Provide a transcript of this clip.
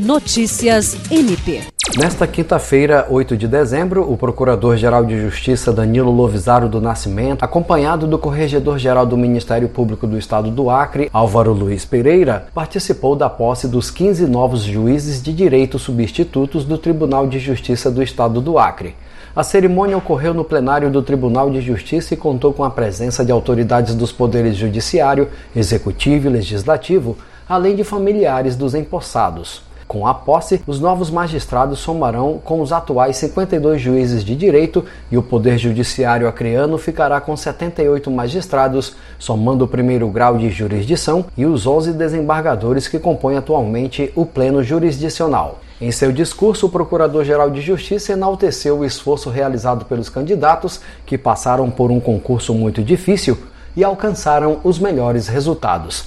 Notícias MP. Nesta quinta-feira, 8 de dezembro, o Procurador-Geral de Justiça Danilo Lovisaro do Nascimento, acompanhado do Corregedor-Geral do Ministério Público do Estado do Acre, Álvaro Luiz Pereira, participou da posse dos 15 novos juízes de direito substitutos do Tribunal de Justiça do Estado do Acre. A cerimônia ocorreu no plenário do Tribunal de Justiça e contou com a presença de autoridades dos poderes judiciário, executivo e legislativo, além de familiares dos empossados. Com a posse, os novos magistrados somarão com os atuais 52 juízes de direito e o Poder Judiciário acreano ficará com 78 magistrados, somando o primeiro grau de jurisdição e os 11 desembargadores que compõem atualmente o Pleno Jurisdicional. Em seu discurso, o Procurador-Geral de Justiça enalteceu o esforço realizado pelos candidatos que passaram por um concurso muito difícil e alcançaram os melhores resultados.